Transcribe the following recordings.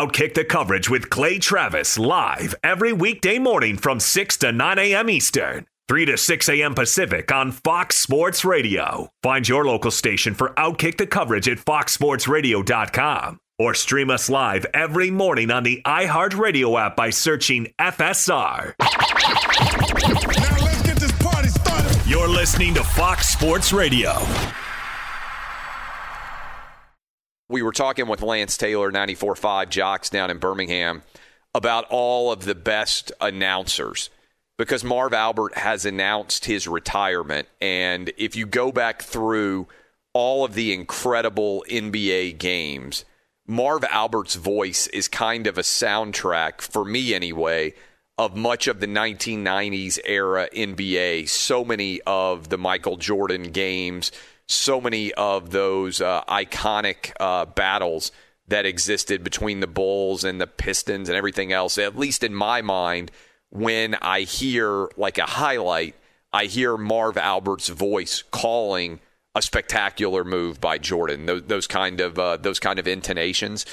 Outkick the coverage with Clay Travis live every weekday morning from 6 to 9 a.m. Eastern, 3 to 6 a.m. Pacific on Fox Sports Radio. Find your local station for Outkick the coverage at foxsportsradio.com or stream us live every morning on the iHeartRadio app by searching FSR. Now let's get this party started. You're listening to Fox Sports Radio. We were talking with Lance Taylor, 94.5 Jox down in Birmingham, about all of the best announcers because Marv Albert has announced his retirement. And if you go back through all of the incredible NBA games, Marv Albert's voice is kind of a soundtrack, for me anyway, of much of the 1990s era NBA. So many of the Michael Jordan games so many of those uh, iconic uh, battles that existed between the Bulls and the Pistons and everything else. At least in my mind, when I hear like a highlight, I hear Marv Albert's voice calling a spectacular move by Jordan. Those, those kind of uh, those kind of intonations.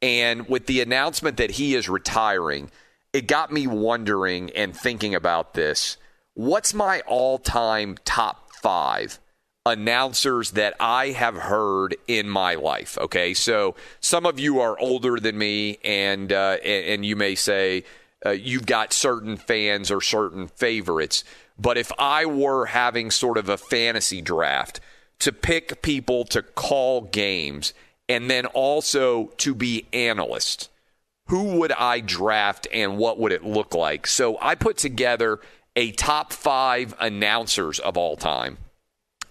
And with the announcement that he is retiring, it got me wondering and thinking about this. What's my all-time top five? Announcers that I have heard in my life. Okay, so some of you are older than me, and uh, and, you may say uh, you've got certain fans or certain favorites. But if I were having sort of a fantasy draft to pick people to call games and then also to be analysts, who would I draft and what would it look like? So I put together a top five announcers of all time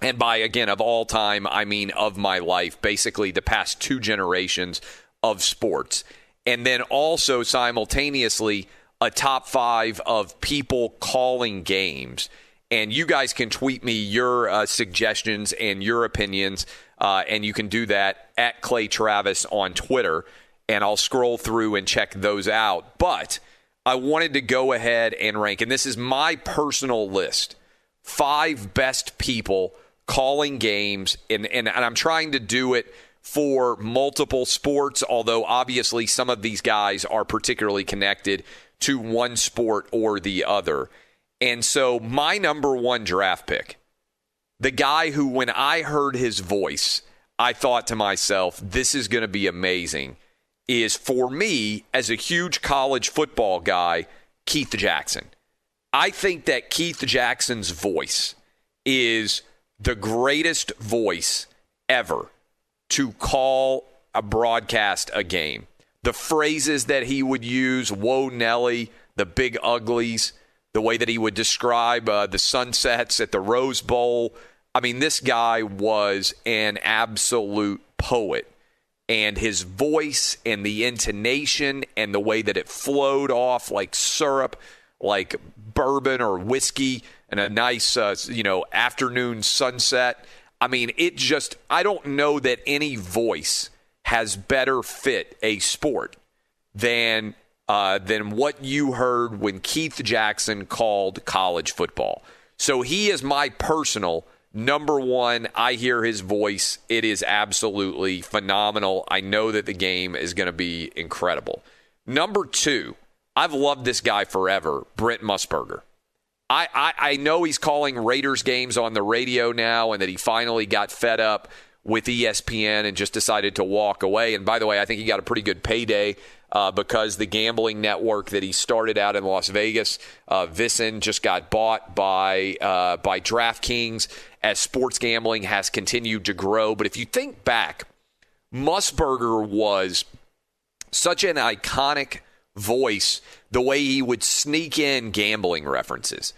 and by again of all time i mean of my life basically the past two generations of sports. And then also simultaneously a top five of people calling games. And you guys can tweet me your uh, suggestions and your opinions uh, and you can do that at clay travis on twitter. And i'll scroll through and check those out. But i wanted to go ahead and rank and this is my personal list five best people calling games, and, and, and I'm trying to do it for multiple sports, although obviously some of these guys are particularly connected to one sport or the other. And so, my number one draft pick, the guy who, when I heard his voice, I thought to myself, this is going to be amazing, is for me, as a huge college football guy, Keith Jackson. I think that Keith Jackson's voice is the greatest voice ever to call a broadcast a game. The phrases that he would use, whoa, Nelly, the big uglies, the way that he would describe uh, the sunsets at the Rose Bowl. I mean, this guy was an absolute poet. and his voice and the intonation and the way that it flowed off like syrup, like bourbon or whiskey, and a nice, uh, you know, afternoon sunset. I mean, it just, I don't know that any voice has better fit a sport than uh, than what you heard when Keith Jackson called college football. So he is my personal number one. I hear his voice. It is absolutely phenomenal. I know that the game is going to be incredible. Number two, I've loved this guy forever, Brent Musburger. I, I, I know he's calling Raiders games on the radio now and that he finally got fed up with ESPN and just decided to walk away. And by the way, I think he got a pretty good payday uh, because the gambling network that he started out in Las Vegas, uh, VSiN, just got bought by uh, by DraftKings as sports gambling has continued to grow. But if you think back, Musburger was such an iconic voice. The way he would sneak in gambling references,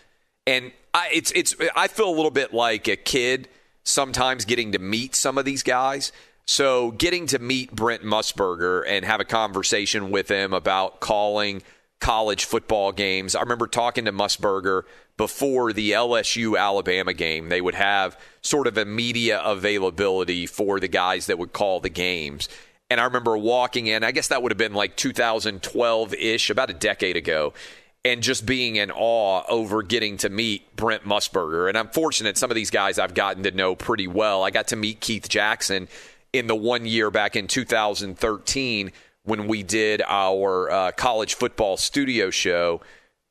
and I, it's it's I feel a little bit like a kid sometimes getting to meet some of these guys so getting to meet Brent Musburger and have a conversation with him about calling college football games. I remember talking to Musburger before the LSU Alabama game. They would have sort of a media availability for the guys that would call the games. And I remember walking in, I guess that would have been like 2012 ish, about a decade ago, and just being in awe over getting to meet Brent Musburger. And I'm fortunate some of these guys I've gotten to know pretty well. I got to meet Keith Jackson in the one year back in 2013 when we did our uh, college football studio show.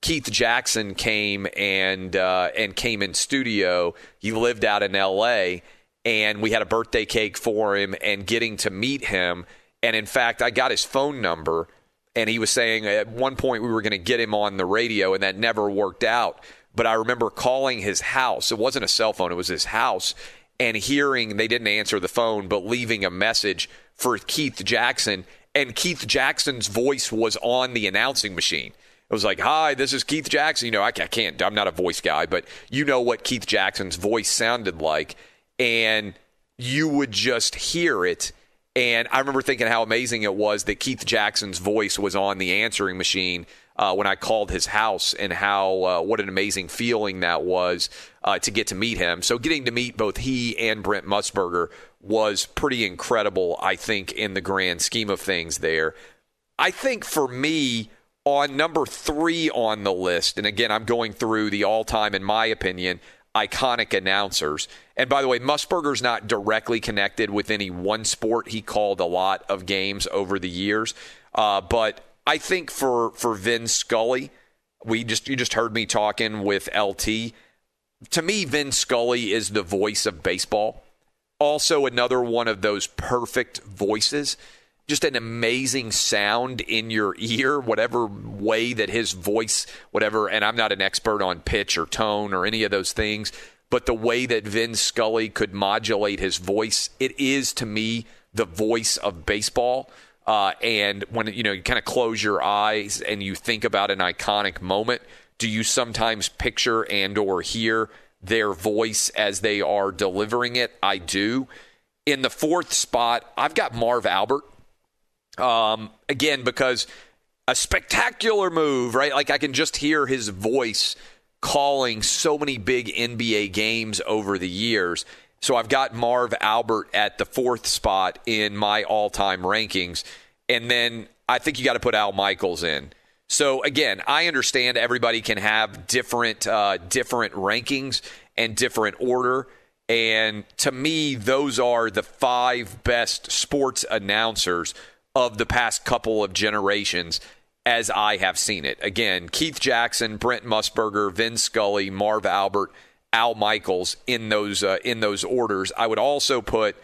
Keith Jackson came and uh, and came in studio. He lived out in L.A. and we had a birthday cake for him and getting to meet him. And in fact, I got his phone number, and he was saying at one point we were going to get him on the radio, and that never worked out. But I remember calling his house. It wasn't a cell phone; it was his house, and hearing they didn't answer the phone, but leaving a message for Keith Jackson. And Keith Jackson's voice was on the announcing machine. It was like, "Hi, this is Keith Jackson." You know, I, can't. I'm not a voice guy, but you know what Keith Jackson's voice sounded like, and you would just hear it. And I remember thinking how amazing it was that Keith Jackson's voice was on the answering machine uh, when I called his house, and how uh, what an amazing feeling that was uh, to get to meet him. So getting to meet both he and Brent Musburger was pretty incredible. I think in the grand scheme of things, there. I think for me, on number three on the list, and again, I'm going through the all-time, in my opinion, iconic announcers. And by the way, Musburger's not directly connected with any one sport. He called a lot of games over the years, uh, but I think for for Vin Scully, we just you just heard me talking with LT. To me, Vin Scully is the voice of baseball. Also, another one of those perfect voices. Just an amazing sound in your ear, whatever way that his voice, whatever, and I'm not an expert on pitch or tone or any of those things, but the way that Vin Scully could modulate his voice, it is to me the voice of baseball. Uh, and when you know you kind of close your eyes and you think about an iconic moment, do you sometimes picture and or hear their voice as they are delivering it? I do. In the fourth spot, I've got Marv Albert. Um, again, because a spectacular move, right? Like I can just hear his voice calling so many big NBA games over the years. So I've got Marv Albert at the fourth spot in my all time rankings. And then I think you got to put Al Michaels in. So again, I understand everybody can have different uh, different rankings and different order. And to me, those are the five best sports announcers of the past couple of generations as I have seen it. Again, Keith Jackson, Brent Musburger, Vin Scully, Marv Albert, Al Michaels in those uh, in those orders. I would also put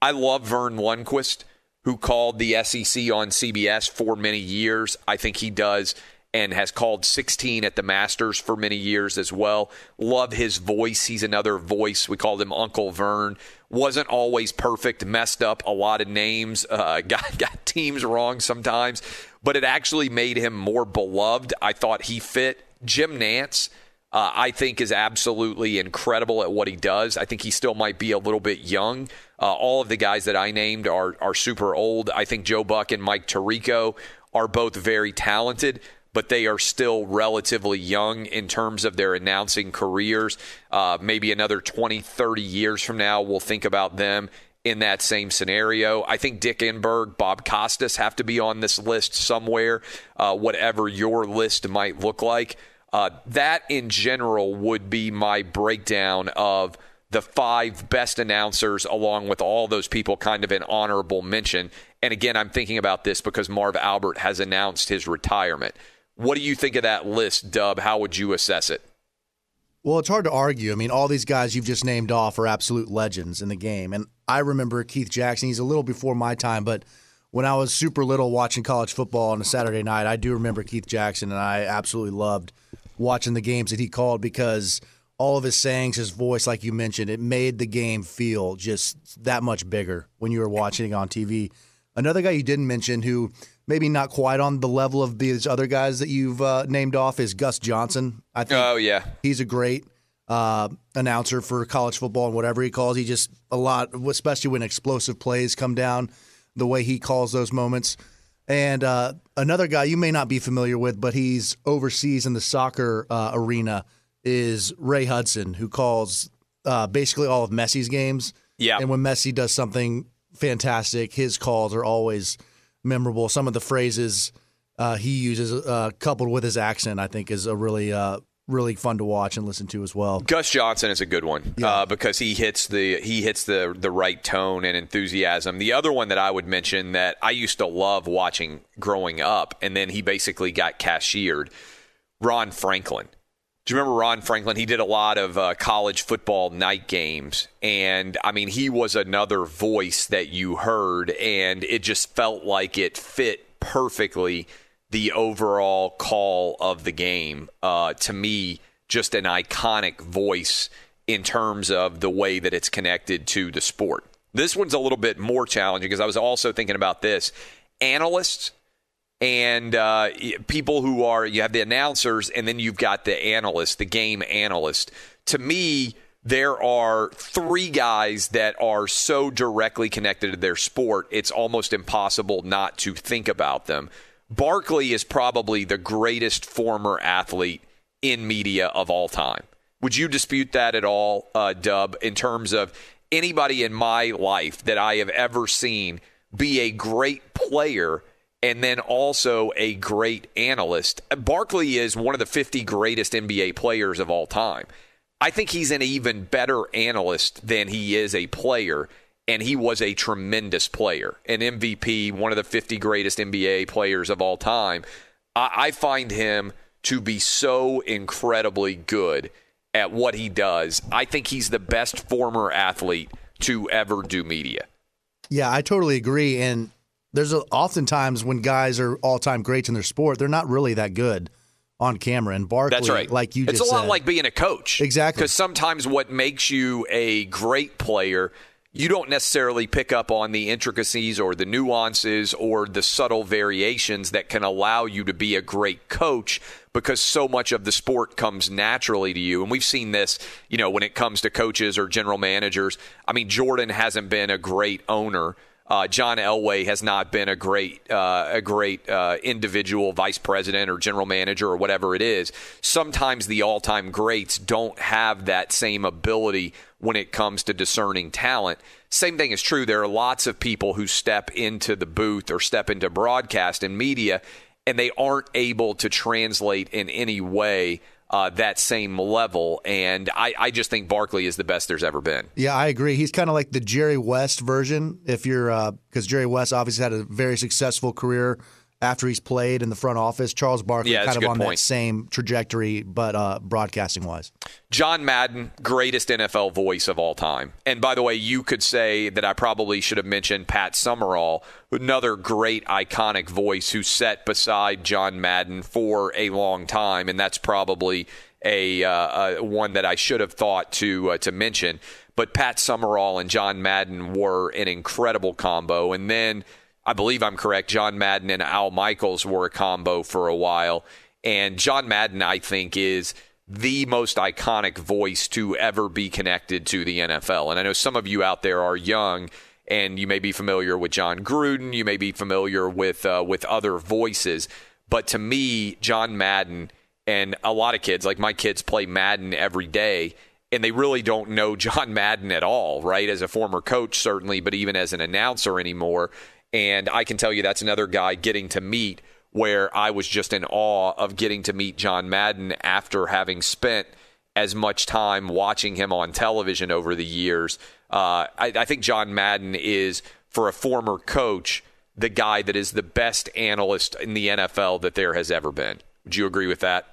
I love Verne Lundquist, who called the SEC on CBS for many years. I think he does and has called 16 at the Masters for many years as well. Love his voice. He's another voice. We called him Uncle Vern. Wasn't always perfect, messed up a lot of names, uh, got, got teams wrong sometimes, but it actually made him more beloved. I thought he fit. Jim Nantz. uh, I think is absolutely incredible at what he does. I think he still might be a little bit young. Uh, all of the guys that I named are are super old. I think Joe Buck and Mike Tirico are both very talented, but they are still relatively young in terms of their announcing careers. Uh, maybe another 20, 30 years from now, we'll think about them in that same scenario. I think Dick Enberg, Bob Costas have to be on this list somewhere, uh, whatever your list might look like. Uh, that in general would be my breakdown of the five best announcers, along with all those people, kind of an honorable mention. And again, I'm thinking about this because Marv Albert has announced his retirement. What do you think of that list, Dub? How would you assess it? Well, it's hard to argue. I mean, all these guys you've just named off are absolute legends in the game. And I remember Keith Jackson. He's a little before my time, but when I was super little watching college football on a Saturday night, I do remember Keith Jackson, and I absolutely loved watching the games that he called because all of his sayings, his voice, like you mentioned, it made the game feel just that much bigger when you were watching it on TV. Another guy you didn't mention who maybe not quite on the level of these other guys that you've uh, named off is Gus Johnson. I think Oh, yeah. he's a great uh, announcer for college football and whatever he calls. He just a lot, especially when explosive plays come down, the way he calls those moments. And uh, another guy you may not be familiar with, but he's overseas in the soccer uh, arena, is Ray Hudson, who calls uh, basically all of Messi's games. Yeah. And when Messi does something fantastic, his calls are always memorable. Some of the phrases uh, he uses, uh, coupled with his accent, I think is a really, uh, really fun to watch and listen to as well. Gus Johnson is a good one uh, because he hits the he hits the the right tone and enthusiasm. The other one that I would mention that I used to love watching growing up, and then he basically got cashiered. Ron Franklin. Do you remember Ron Franklin? He did a lot of uh, college football night games, and I mean, he was another voice that you heard, and it just felt like it fit perfectly the overall call of the game. Uh, to me, just an iconic voice in terms of the way that it's connected to the sport. This one's a little bit more challenging because I was also thinking about this. Analysts and uh, people who are, you have the announcers and then you've got the analyst, the game analyst. To me, there are three guys that are so directly connected to their sport, it's almost impossible not to think about them. Barkley is probably the greatest former athlete in media of all time. Would you dispute that at all, uh, Dub, in terms of anybody in my life that I have ever seen be a great player and then also a great analyst? Barkley is one of the 50 greatest NBA players of all time. I think he's an even better analyst than he is a player and he was a tremendous player, an MVP, one of the 50 greatest NBA players of all time. I, I find him to be so incredibly good at what he does. I think he's the best former athlete to ever do media. Yeah, I totally agree. And there's a, oftentimes when guys are all time greats in their sport, they're not really that good on camera. And Barkley, That's right. like you it's just a lot said- like being a coach. Exactly. Because sometimes what makes you a great player, you don't necessarily pick up on the intricacies or the nuances or the subtle variations that can allow you to be a great coach because so much of the sport comes naturally to you. And we've seen this, you know, when it comes to coaches or general managers. I mean, Jordan hasn't been a great owner. Uh, John Elway has not been a great, uh, a great uh, individual vice president or general manager or whatever it is. Sometimes the all-time greats don't have that same ability when it comes to discerning talent. Same thing is true. There are lots of people who step into the booth or step into broadcast and media, and they aren't able to translate in any way uh, that same level. And I, I just think Barkley is the best there's ever been. Yeah, I agree. He's kind of like the Jerry West version. If you're, because Jerry West obviously had a very successful career after he's played in the front office. Charles Barkley Yeah, kind of on point. that same trajectory, but uh, broadcasting wise. John Madden, greatest NFL voice of all time. And by the way, you could say that I probably should have mentioned Pat Summerall, another great iconic voice who sat beside John Madden for a long time, and that's probably a, uh, a one that I should have thought to uh, to mention. But Pat Summerall and John Madden were an incredible combo, and then. I believe I'm correct. John Madden and Al Michaels were a combo for a while. And John Madden, I think, is the most iconic voice to ever be connected to the NFL. And I know some of you out there are young and you may be familiar with Jon Gruden, you may be familiar with uh, with other voices, but to me, John Madden and a lot of kids, like my kids play Madden every day and they really don't know John Madden at all, right? As a former coach certainly, but even as an announcer anymore. And I can tell you that's another guy getting to meet where I was just in awe of getting to meet John Madden after having spent as much time watching him on television over the years. Uh, I, I think John Madden is, for a former coach, the guy that is the best analyst in the NFL that there has ever been. Would you agree with that?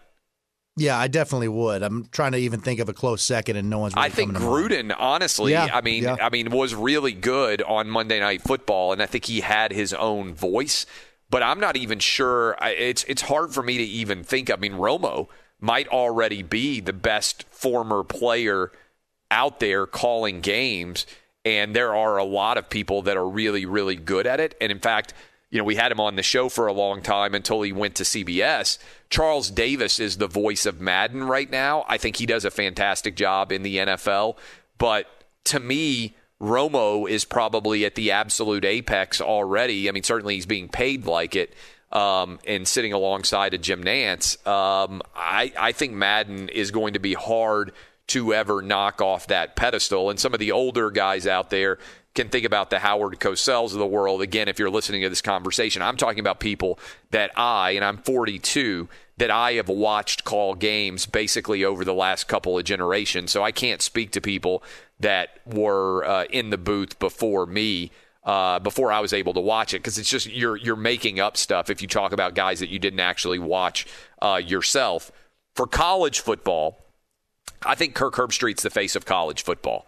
Yeah, I definitely would. I'm trying to even think of a close second, and no one's. Really I think. Gruden, honestly, Yeah, I mean, yeah. I mean, was really good on Monday Night Football, and I think he had his own voice. But I'm not even sure. I, it's it's hard for me to even think. I mean, Romo might already be the best former player out there calling games, and there are a lot of people that are really, really good at it. And in fact, you know, we had him on the show for a long time until he went to CBS. Charles Davis is the voice of Madden right now. I think he does a fantastic job in the NFL. But to me, Romo is probably at the absolute apex already. I mean, certainly he's being paid like it um, and sitting alongside of Jim Nantz. Um, I, I think Madden is going to be hard to ever knock off that pedestal. And some of the older guys out there can think about the Howard Cosell's of the world. Again, if you're listening to this conversation, I'm talking about people that I, and I'm 42, that I have watched call games basically over the last couple of generations. So I can't speak to people that were uh, in the booth before me. Uh, before I was able to watch it, because it's just you're you're making up stuff if you talk about guys that you didn't actually watch uh, yourself. For college football, I think Kirk Herbstreit's the face of college football.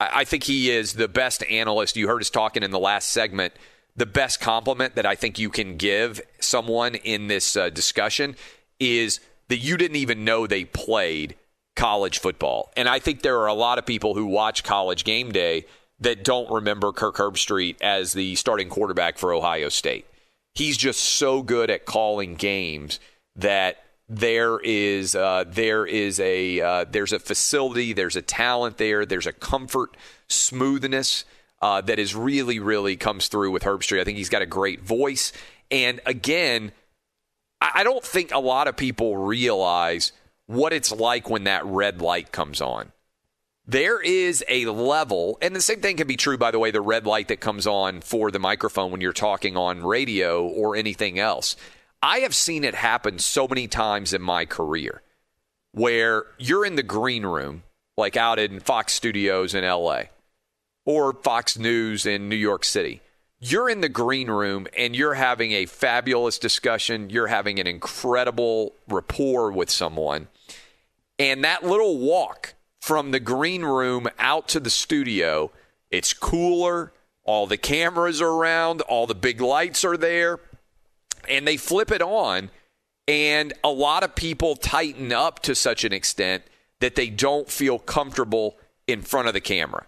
I, think he is the best analyst. You heard us talking in the last segment. The best compliment that I think you can give someone in this uh, discussion is that you didn't even know they played college football. And I think there are a lot of people who watch college game day that don't remember Kirk Herbstreit as the starting quarterback for Ohio State. He's just so good at calling games that there is uh, there is a uh, there's a facility, there's a talent there, there's a comfort, smoothness uh, that is really really comes through with Herbstreit. I think he's got a great voice, and again, I don't think a lot of people realize what it's like when that red light comes on. There is a level, and the same thing can be true, by the way, the red light that comes on for the microphone when you're talking on radio or anything else. I have seen it happen so many times in my career where you're in the green room, like out in Fox Studios in LA or Fox News in New York City. You're in the green room and you're having a fabulous discussion. You're having an incredible rapport with someone. And that little walk from the green room out to the studio, it's cooler. All the cameras are around, all the big lights are there, and they flip it on. And a lot of people tighten up to such an extent that they don't feel comfortable in front of the camera.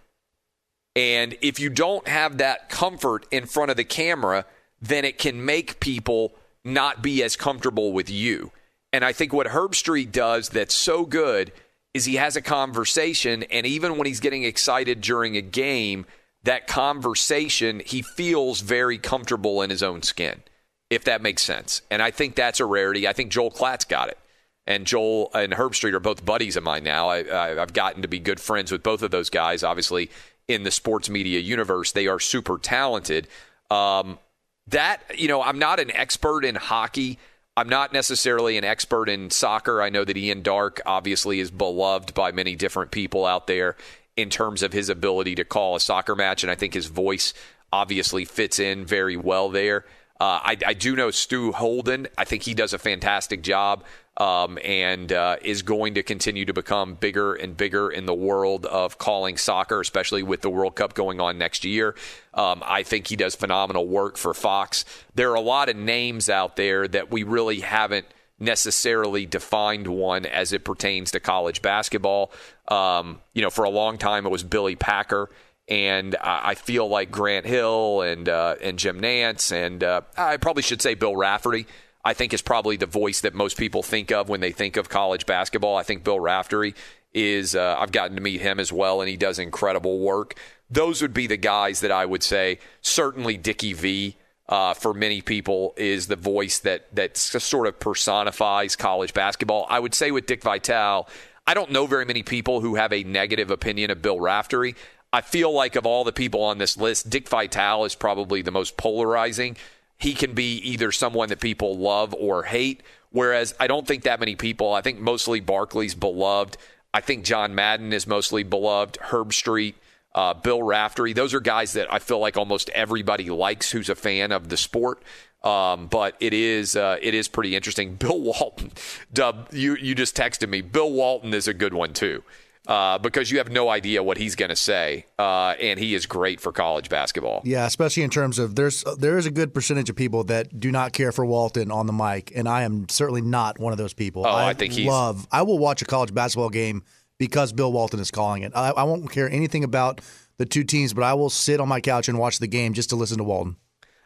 And if you don't have that comfort in front of the camera, then it can make people not be as comfortable with you. And I think what Herbstreit does that's so good is he has a conversation, and even when he's getting excited during a game, that conversation, he feels very comfortable in his own skin, if that makes sense. And I think that's a rarity. I think Joel Klatt's got it. And Joel and Herbstreit are both buddies of mine now. I, I, I've gotten to be good friends with both of those guys, obviously, in the sports media universe. They are super talented. Um, that, you know, I'm not an expert in hockey. I'm not necessarily an expert in soccer. I know that Ian Darke obviously is beloved by many different people out there in terms of his ability to call a soccer match, and I think his voice obviously fits in very well there. Uh, I, I do know Stu Holden. I think he does a fantastic job um, and uh, is going to continue to become bigger and bigger in the world of calling soccer, especially with the World Cup going on next year. Um, I think he does phenomenal work for Fox. There are a lot of names out there that we really haven't necessarily defined one as it pertains to college basketball. Um, you know, for a long time it was Billy Packer and I feel like Grant Hill and uh, and Jim Nantz and uh, I probably should say Bill Raftery I think is probably the voice that most people think of when they think of college basketball. I think Bill Raftery is, uh, I've gotten to meet him as well, and he does incredible work. Those would be the guys that I would say. Certainly, Dickie V. Uh, for many people, is the voice that that sort of personifies college basketball. I would say with Dick Vitale, I don't know very many people who have a negative opinion of Bill Raftery. I feel like of all the people on this list, Dick Vitale is probably the most polarizing. He can be either someone that people love or hate, whereas I don't think that many people, I think mostly Barkley's beloved. I think John Madden is mostly beloved. Herbstreit, uh, Bill Raftery, those are guys that I feel like almost everybody likes who's a fan of the sport. Um, but it is uh, it is pretty interesting. Bill Walton, Dub, you you just texted me. Bill Walton is a good one too. Uh, because you have no idea what he's going to say, uh, and he is great for college basketball. Yeah, especially in terms of there's there is a good percentage of people that do not care for Walton on the mic, and I am certainly not one of those people. Oh, I, I think he's love. I will watch a college basketball game because Bill Walton is calling it. I, I won't care anything about the two teams, but I will sit on my couch and watch the game just to listen to Walton.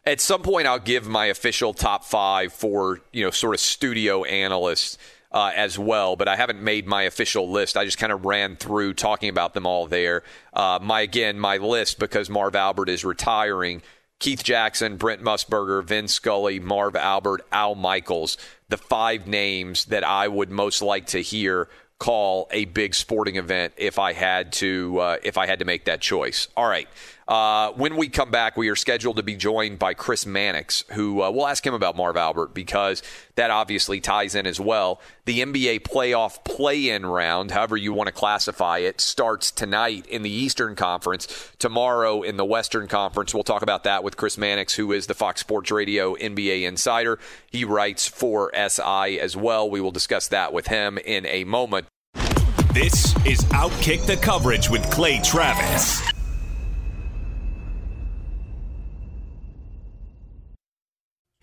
At some point, I'll give my official top five for you know sort of studio analysts uh, as well, but I haven't made my official list. I just kind of ran through talking about them all there. Uh, my again, my list because Marv Albert is retiring. Keith Jackson, Brent Musburger, Vin Scully, Marv Albert, Al Michaels, the five names that I would most like to hear call a big sporting event if I had to uh, if I had to make that choice. All right. Uh, when we come back, we are scheduled to be joined by Chris Mannix, who uh, we'll ask him about Marv Albert because that obviously ties in as well. The NBA playoff play in round, however you want to classify it, starts tonight in the Eastern Conference, tomorrow in the Western Conference. We'll talk about that with Chris Mannix, who is the Fox Sports Radio NBA insider. He writes for SI as well. We will discuss that with him in a moment. This is Outkick the Coverage with Clay Travis.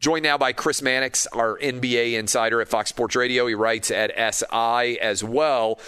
Joined now by Chris Mannix, our NBA insider at Fox Sports Radio. He writes at SI as well.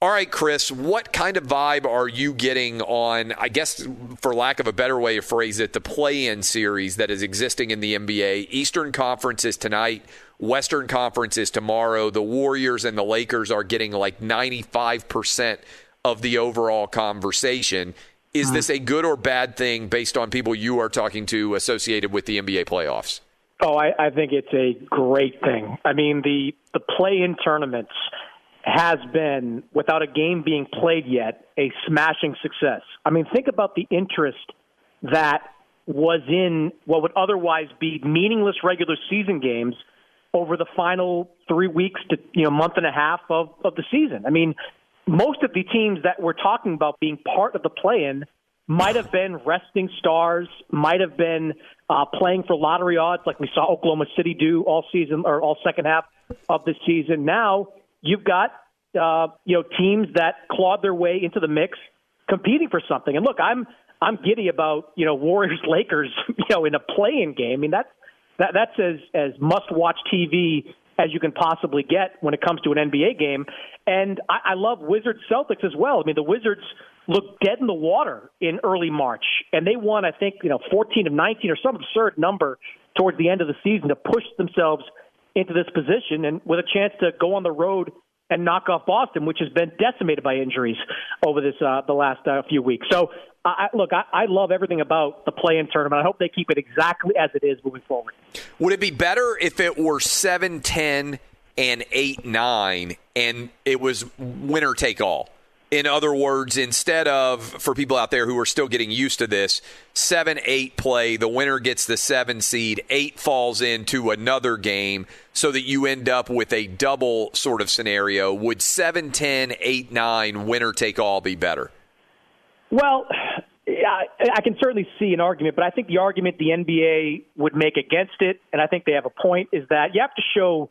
All right, Chris, what kind of vibe are you getting on, I guess, for lack of a better way to phrase it, the play in series that is existing in the NBA? Eastern Conference is tonight, Western Conference is tomorrow. The Warriors and the Lakers are getting like 95% of the overall conversation. Is hmm. this a good or bad thing based on people you are talking to associated with the NBA playoffs? Oh, I, I think it's a great thing. I mean, the the play-in tournaments has been, without a game being played yet, a smashing success. I mean, think about the interest that was in what would otherwise be meaningless regular season games over the final three weeks to you know month and a half of, of the season. I mean, most of the teams that we're talking about being part of the play-in might have been resting stars, might have been uh, playing for lottery odds, like we saw Oklahoma City do all season or all second half of the season. Now you've got uh, you know teams that clawed their way into the mix, competing for something. And look, I'm I'm giddy about you know Warriors Lakers you know in a play-in game. I mean that's that that's as as must watch TV as you can possibly get when it comes to an NBA game. And I, I love Wizards Celtics as well. I mean the Wizards looked dead in the water in early March, and they won, I think, you know, 14 of 19 or some absurd number towards the end of the season to push themselves into this position, and with a chance to go on the road and knock off Boston, which has been decimated by injuries over this uh, the last uh, few weeks. So, I, look, I, I love everything about the play-in tournament. I hope they keep it exactly as it is moving forward. Would it be better if it were seven ten and eight nine, and it was winner take all? In other words, instead of, for people out there who are still getting used to this, 7 8 play, the winner gets the 7 seed, 8 falls into another game so that you end up with a double sort of scenario. Would 7 10, 8 9, winner take all be better? Well, I, I can certainly see an argument, but I think the argument the NBA would make against it, and I think they have a point, is that you have to show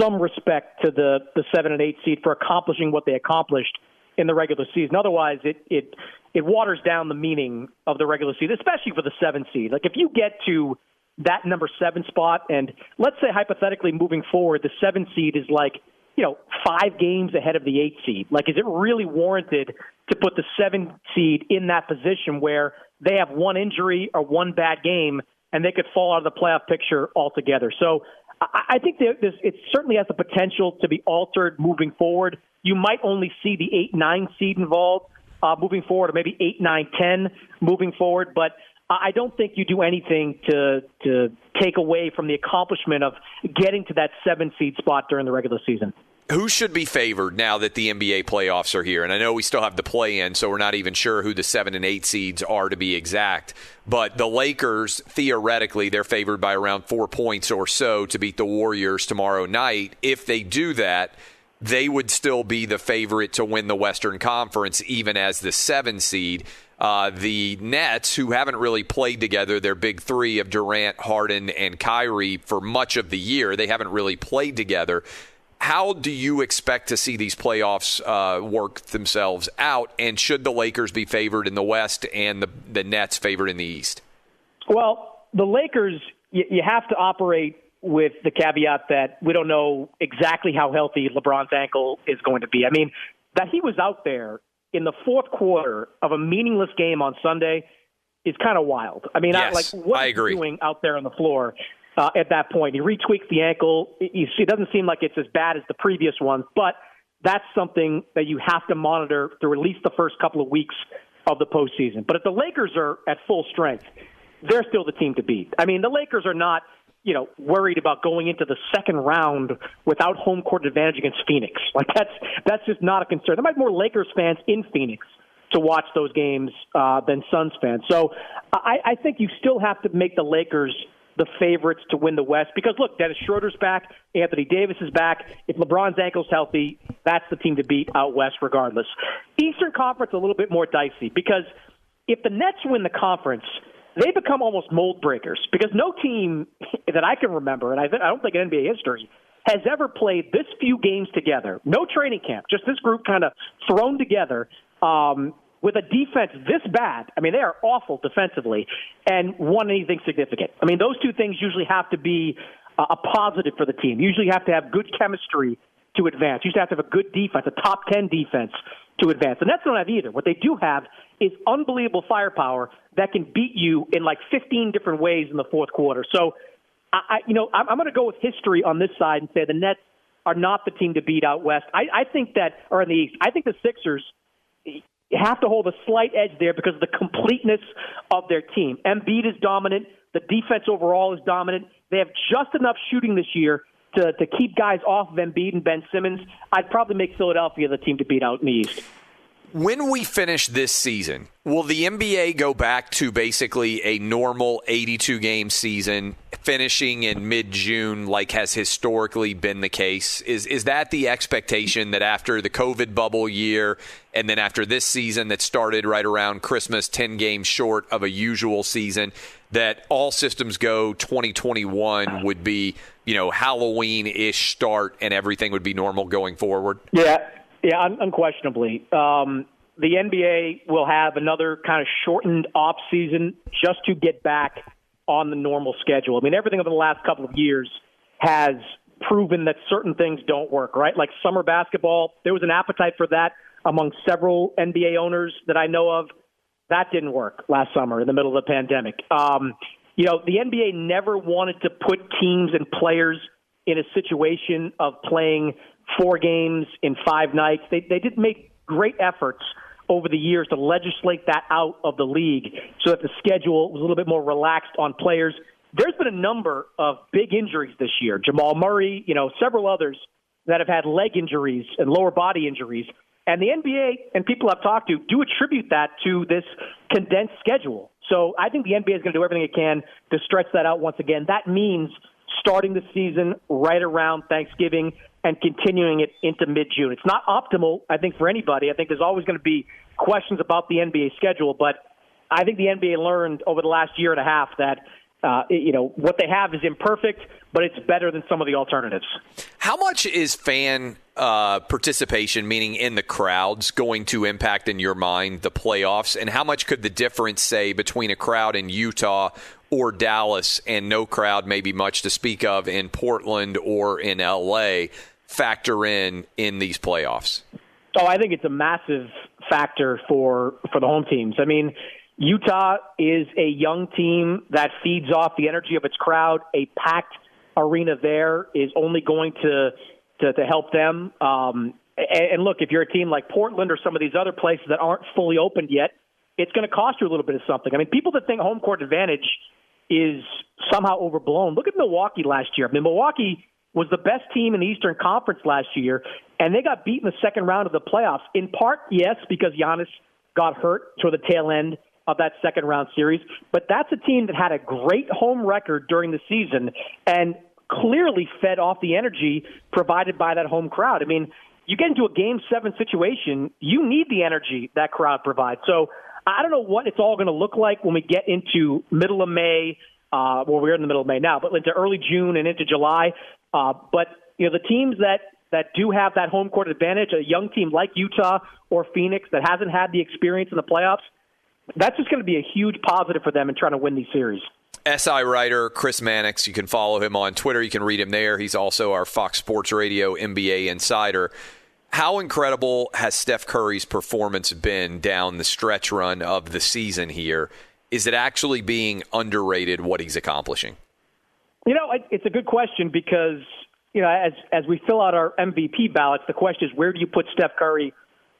some respect to the, the 7 and 8 seed for accomplishing what they accomplished in the regular season. Otherwise, it it it waters down the meaning of the regular season, especially for the seven seed. Like if you get to that number seven spot, and let's say hypothetically moving forward, the seven seed is like you know five games ahead of the eight seed. Like, is it really warranted to put the seven seed in that position where they have one injury or one bad game and they could fall out of the playoff picture altogether? So. I think this, it certainly has the potential to be altered moving forward you might only see the eight nine seed involved uh, moving forward, or maybe eight nine ten moving forward. But I don't think you do anything to to take away from the accomplishment of getting to that seven seed spot during the regular season. Who should be favored now that the NBA playoffs are here? And I know we still have the play in, so we're not even sure who the seven and eight seeds are to be exact. But the Lakers, theoretically, they're favored by around four points or so to beat the Warriors tomorrow night. If they do that, they would still be the favorite to win the Western Conference, even as the seven seed. Uh, the Nets, who haven't really played together, their big three of Durant, Harden, and Kyrie for much of the year, they haven't really played together how do you expect to see these playoffs uh, work themselves out? And should the Lakers be favored in the West and the, the Nets favored in the East? Well, the Lakers, you, you have to operate with the caveat that we don't know exactly how healthy LeBron's ankle is going to be. I mean, that he was out there in the fourth quarter of a meaningless game on Sunday is kind of wild. I mean, yes, I, like what I agree. doing out there on the floor uh, at that point. He retweaks the ankle. It, it doesn't seem like it's as bad as the previous ones, but that's something that you have to monitor through at least the first couple of weeks of the postseason. But if the Lakers are at full strength, they're still the team to beat. I mean, the Lakers are not, you know, worried about going into the second round without home court advantage against Phoenix. Like that's that's just not a concern. There might be more Lakers fans in Phoenix to watch those games uh, than Suns fans. So I, I think you still have to make the Lakers the favorites to win the West because look, Dennis Schroeder's back, Anthony Davis is back. If LeBron's ankle's healthy, that's the team to beat out West regardless. Eastern Conference a little bit more dicey because if the Nets win the conference, they become almost mold breakers because no team that I can remember, and I, I don't think in NBA history, has ever played this few games together. No training camp, just this group kind of thrown together. Um, with a defense this bad, I mean, they are awful defensively, and won anything significant. I mean, those two things usually have to be a positive for the team. You usually have to have good chemistry to advance. You usually have to have a good defense, a top 10 defense to advance. And that's not have either. What they do have is unbelievable firepower that can beat you in like 15 different ways in the fourth quarter. So, I, you know, I'm, going to go with history on this side and say the Nets are not the team to beat out west. I, I think that, or in the East, I think the Sixers have to hold a slight edge there because of the completeness of their team. Embiid is dominant. The defense overall is dominant. They have just enough shooting this year to, to keep guys off of Embiid and Ben Simmons. I'd probably make Philadelphia the team to beat out in the East. When we finish this season, will the NBA go back to basically a normal 82 game season, finishing in mid June, like has historically been the case? Is is that the expectation that after the COVID bubble year, and then after this season that started right around Christmas, 10 games short of a usual season, that all systems go 2021 would be you know Halloween ish start, and everything would be normal going forward? Yeah, yeah, un- unquestionably. Um, the NBA will have another kind of shortened off season just to get back on the normal schedule. I mean, everything over the last couple of years has proven that certain things don't work, right? Like summer basketball, there was an appetite for that among several NBA owners that I know of. That didn't work last summer in the middle of the pandemic. Um, you know, the NBA never wanted to put teams and players in a situation of playing four games in five nights. They they did make great efforts over the years to legislate that out of the league so that the schedule was a little bit more relaxed on players. There's been a number of big injuries this year. Jamal Murray, you know, several others that have had leg injuries and lower body injuries. And the NBA and people I've talked to do attribute that to this condensed schedule. So I think the NBA is going to do everything it can to stretch that out once again. That means starting the season right around Thanksgiving and continuing it into mid June. It's not optimal, I think, for anybody. I think there's always going to be questions about the NBA schedule, but I think the NBA learned over the last year and a half that uh, you know what they have is imperfect, but it's better than some of the alternatives. How much is fan uh, participation, meaning in the crowds, going to impact in your mind the playoffs, and how much could the difference say between a crowd in Utah or Dallas and no crowd, maybe much to speak of in Portland or in LA, factor in in these playoffs? Oh, I think it's a massive factor for for the home teams. I mean, Utah is a young team that feeds off the energy of its crowd. A packed arena there is only going to to, to help them. Um, and, and look, if you're a team like Portland or some of these other places that aren't fully opened yet, it's going to cost you a little bit of something. I mean, people that think home court advantage is somehow overblown. Look at Milwaukee last year. I mean, Milwaukee was the best team in the Eastern Conference last year, and they got beat in the second round of the playoffs. In part, yes, because Giannis got hurt toward the tail end of that second round series. But that's a team that had a great home record during the season and clearly fed off the energy provided by that home crowd. I mean, you get into a game seven situation, you need the energy that crowd provides. So I don't know what it's all going to look like when we get into middle of May. Uh, well, we're in the middle of May now, but into early June and into July. Uh, but you know, the teams that that do have that home court advantage, a young team like Utah or Phoenix that hasn't had the experience in the playoffs, that's just going to be a huge positive for them in trying to win these series. SI writer Chris Mannix. You can follow him on Twitter. You can read him there. He's also our Fox Sports Radio NBA insider. How incredible has Steph Curry's performance been down the stretch run of the season here? Is it actually being underrated what he's accomplishing? You know, it's a good question because you know, as as we fill out our MVP ballots, the question is where do you put Steph Curry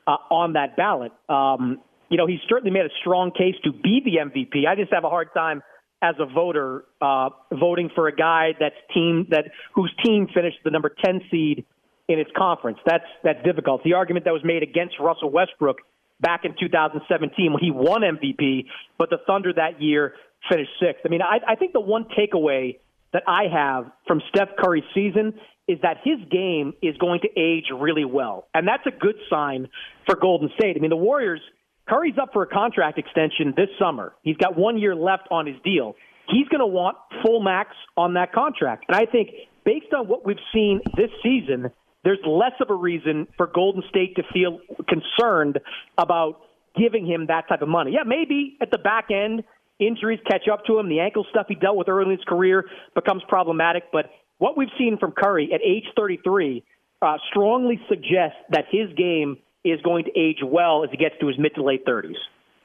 uh, on that ballot? Um, you know, he's certainly made a strong case to be the MVP. I just have a hard time as a voter uh, voting for a guy that's team that whose team finished the number ten seed in its conference. That's that's difficult. The argument that was made against Russell Westbrook back in 2017 when he won MVP, but the Thunder that year finished sixth. I mean, I, I think the one takeaway that I have from Steph Curry's season is that his game is going to age really well. And that's a good sign for Golden State. I mean, the Warriors, Curry's up for a contract extension this summer. He's got one year left on his deal. He's going to want full max on that contract. And I think based on what we've seen this season, there's less of a reason for Golden State to feel concerned about giving him that type of money. Yeah, maybe at the back end injuries catch up to him. The ankle stuff he dealt with early in his career becomes problematic. But what we've seen from Curry at age 33 uh, strongly suggests that his game is going to age well as he gets to his mid to late 30s.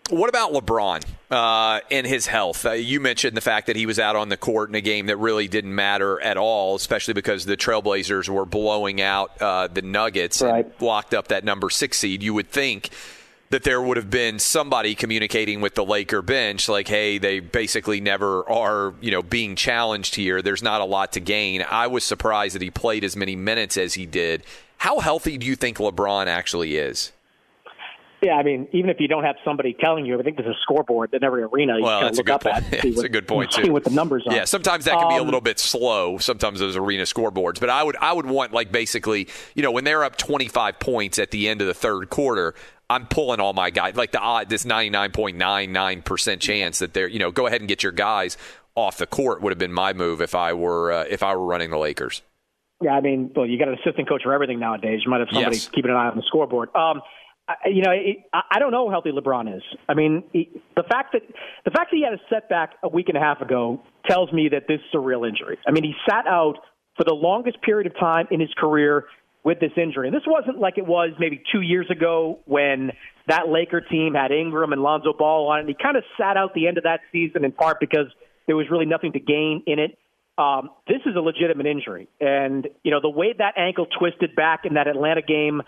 What about LeBron uh, and his health? Uh, you mentioned the fact that he was out on the court in a game that really didn't matter at all, especially because the Trailblazers were blowing out uh, the Nuggets right. and locked up that number six seed. You would think that there would have been somebody communicating with the Laker bench, like, hey, they basically never are, you know, being challenged here. There's not a lot to gain. I was surprised that he played as many minutes as he did. How healthy do you think LeBron actually is? Yeah, I mean, even if you don't have somebody telling you, I think there's a scoreboard in every arena. You well, that's look a good point. At, that's what, a good point too. See What the numbers are. Yeah, sometimes that can be um, a little bit slow. Sometimes those arena scoreboards, but I would I would want like basically, you know, when they're up 25 points at the end of the third quarter, I'm pulling all my guys. Like the odd, this 99.99% chance that they're, you know, go ahead and get your guys off the court would have been my move if I were uh, if I were running the Lakers. Yeah, I mean, well, you got an assistant coach for everything nowadays. You might have somebody Yes. keeping an eye on the scoreboard. Um, you know, I don't know how healthy LeBron is. I mean, he, the fact that the fact that he had a setback a week and a half ago tells me that this is a real injury. I mean, he sat out for the longest period of time in his career with this injury. And this wasn't like it was maybe two years ago when that Laker team had Ingram and Lonzo Ball on it. And he kind of sat out the end of that season in part because there was really nothing to gain in it. Um, this is a legitimate injury. And, you know, the way that ankle twisted back in that Atlanta game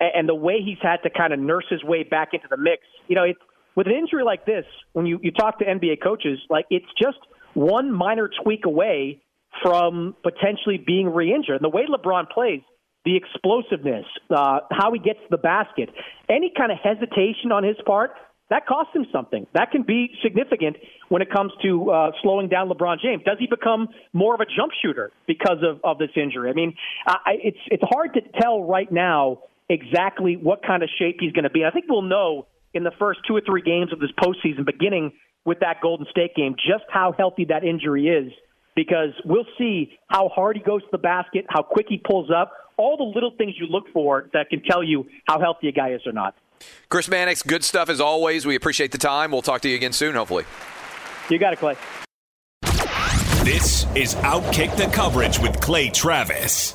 and the way he's had to kind of nurse his way back into the mix, you know, it's, with an injury like this, when you, you talk to NBA coaches, like it's just one minor tweak away from potentially being re-injured. And the way LeBron plays, the explosiveness, uh, how he gets to the basket, any kind of hesitation on his part, that costs him something. That can be significant when it comes to uh, slowing down LeBron James. Does he become more of a jump shooter because of, of this injury? I mean, I, it's it's hard to tell right now exactly what kind of shape he's going to be. I think we'll know in the first two or three games of this postseason, beginning with that Golden State game, just how healthy that injury is. Because we'll see how hard he goes to the basket, how quick he pulls up, all the little things you look for that can tell you how healthy a guy is or not. Chris Mannix, good stuff as always. We appreciate the time. We'll talk to you again soon, hopefully. You got it, Clay. This is Outkick the Coverage with Clay Travis.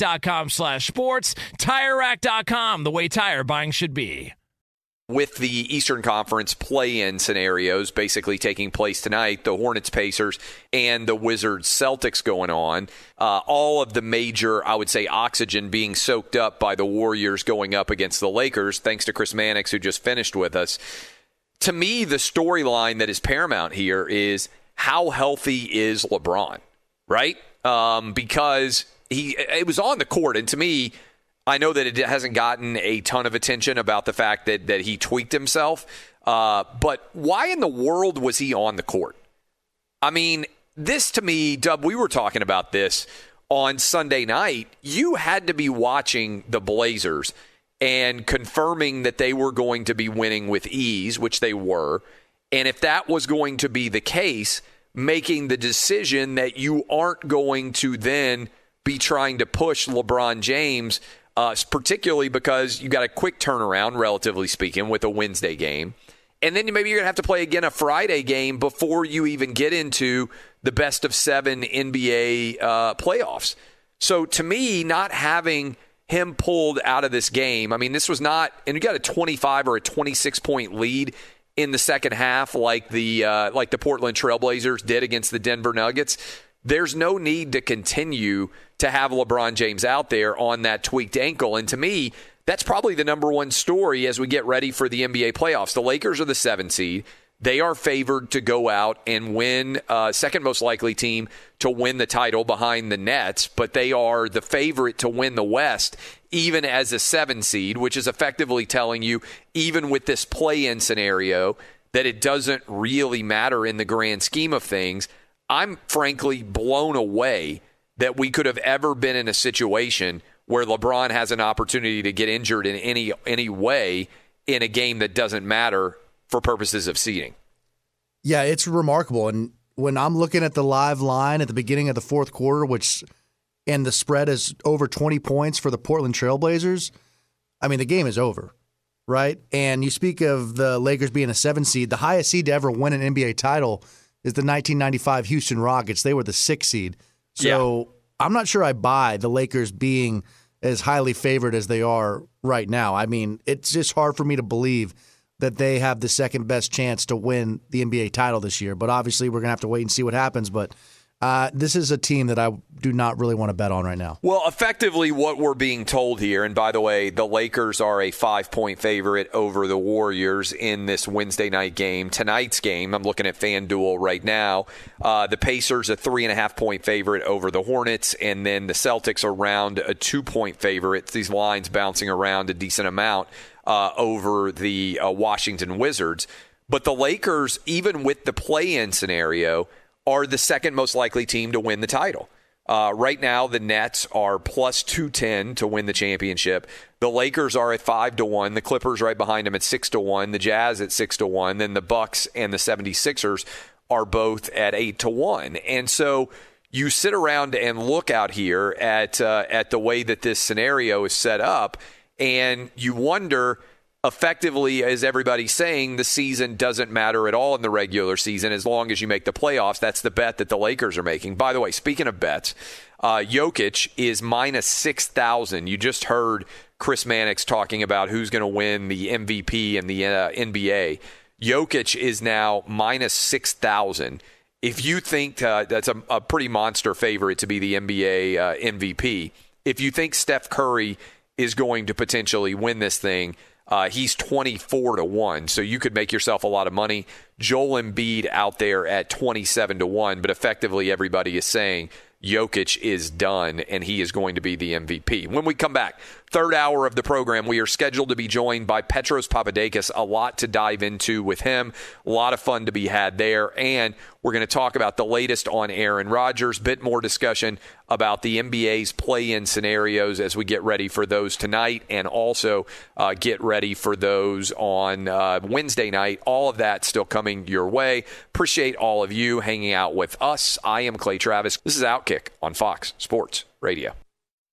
TireRack.com slash sports. TireRack.com, the way tire buying should be. with the Eastern Conference play in scenarios basically taking place tonight, the Hornets Pacers and the Wizards Celtics going on, uh, all of the major, I would say, oxygen being soaked up by the Warriors going up against the Lakers, thanks to Chris Mannix, who just finished with us. To me, the storyline that is paramount here is how healthy is LeBron, right? Um, because he it was on the court, and to me, I know that it hasn't gotten a ton of attention about the fact that that he tweaked himself. Uh, but why in the world was he on the court? I mean, this to me, Dub, we were talking about this on Sunday night. You had to be watching the Blazers and confirming that they were going to be winning with ease, which they were. And if that was going to be the case, making the decision that you aren't going to then be trying to push LeBron James uh, particularly because you got a quick turnaround, relatively speaking, with a Wednesday game. And then maybe you're going to have to play again a Friday game before you even get into the best of seven NBA uh, playoffs. So to me, not having him pulled out of this game, I mean, this was not, and you got a 25 or a 26 point lead in the second half, like the uh, like the Portland Trailblazers did against the Denver Nuggets. There's no need to continue to have LeBron James out there on that tweaked ankle. And to me, that's probably the number one story as we get ready for the NBA playoffs. The Lakers are the seven seed. They are favored to go out and win, uh, second most likely team to win the title behind the Nets, but they are the favorite to win the West, even as a seven seed, which is effectively telling you, even with this play in scenario, that it doesn't really matter in the grand scheme of things. I'm frankly blown away that we could have ever been in a situation where LeBron has an opportunity to get injured in any any way in a game that doesn't matter for purposes of seeding. Yeah, it's remarkable. And when I'm looking at the live line at the beginning of the fourth quarter, which and the spread is over 20 points for the Portland Trailblazers, I mean the game is over, right? And you speak of the Lakers being a seven seed, the highest seed to ever win an NBA title is the 1995 Houston Rockets. They were the six seed. So yeah. I'm not sure I buy the Lakers being as highly favored as they are right now. I mean, it's just hard for me to believe that they have the second best chance to win the NBA title this year. But obviously, we're going to have to wait and see what happens. But uh, this is a team that I do not really want to bet on right now. Well, effectively, what we're being told here, and by the way, the Lakers are a five point favorite over the Warriors in this Wednesday night game. Tonight's game, I'm looking at FanDuel right now. Uh, the Pacers, a three and a half point favorite over the Hornets, and then the Celtics around a two point favorite. These lines bouncing around a decent amount uh, over the uh, Washington Wizards. But the Lakers, even with the play in scenario, are the second most likely team to win the title. Uh, right now, the Nets are plus 210 to win the championship. The Lakers are at 5 to 1. The Clippers right behind them at 6 to 1. The Jazz at 6 to 1. Then the Bucks and the 76ers are both at 8 to 1. And so you sit around and look out here at uh, at the way that this scenario is set up and you wonder – effectively, as everybody's saying, the season doesn't matter at all in the regular season as long as you make the playoffs. That's the bet that the Lakers are making. By the way, speaking of bets, uh, Jokic is minus 6,000. You just heard Chris Mannix talking about who's going to win the MVP in the uh, NBA. Jokic is now minus 6,000. If you think uh, that's a, a, pretty monster favorite to be the NBA uh, MVP, if you think Steph Curry is going to potentially win this thing, uh, he's 24 to 1, so you could make yourself a lot of money. Joel Embiid out there at 27 to 1, but effectively everybody is saying Jokic is done and he is going to be the MVP. When we come back, third hour of the program, we are scheduled to be joined by Petros Papadakis. A lot to dive into with him, a lot of fun to be had there, and we're going to talk about the latest on Aaron Rodgers, bit more discussion about the NBA's play-in scenarios as we get ready for those tonight, and also uh, get ready for those on uh, Wednesday night. All of that still coming your way. Appreciate all of you hanging out with us. I am Clay Travis. This is Outkick on Fox Sports Radio.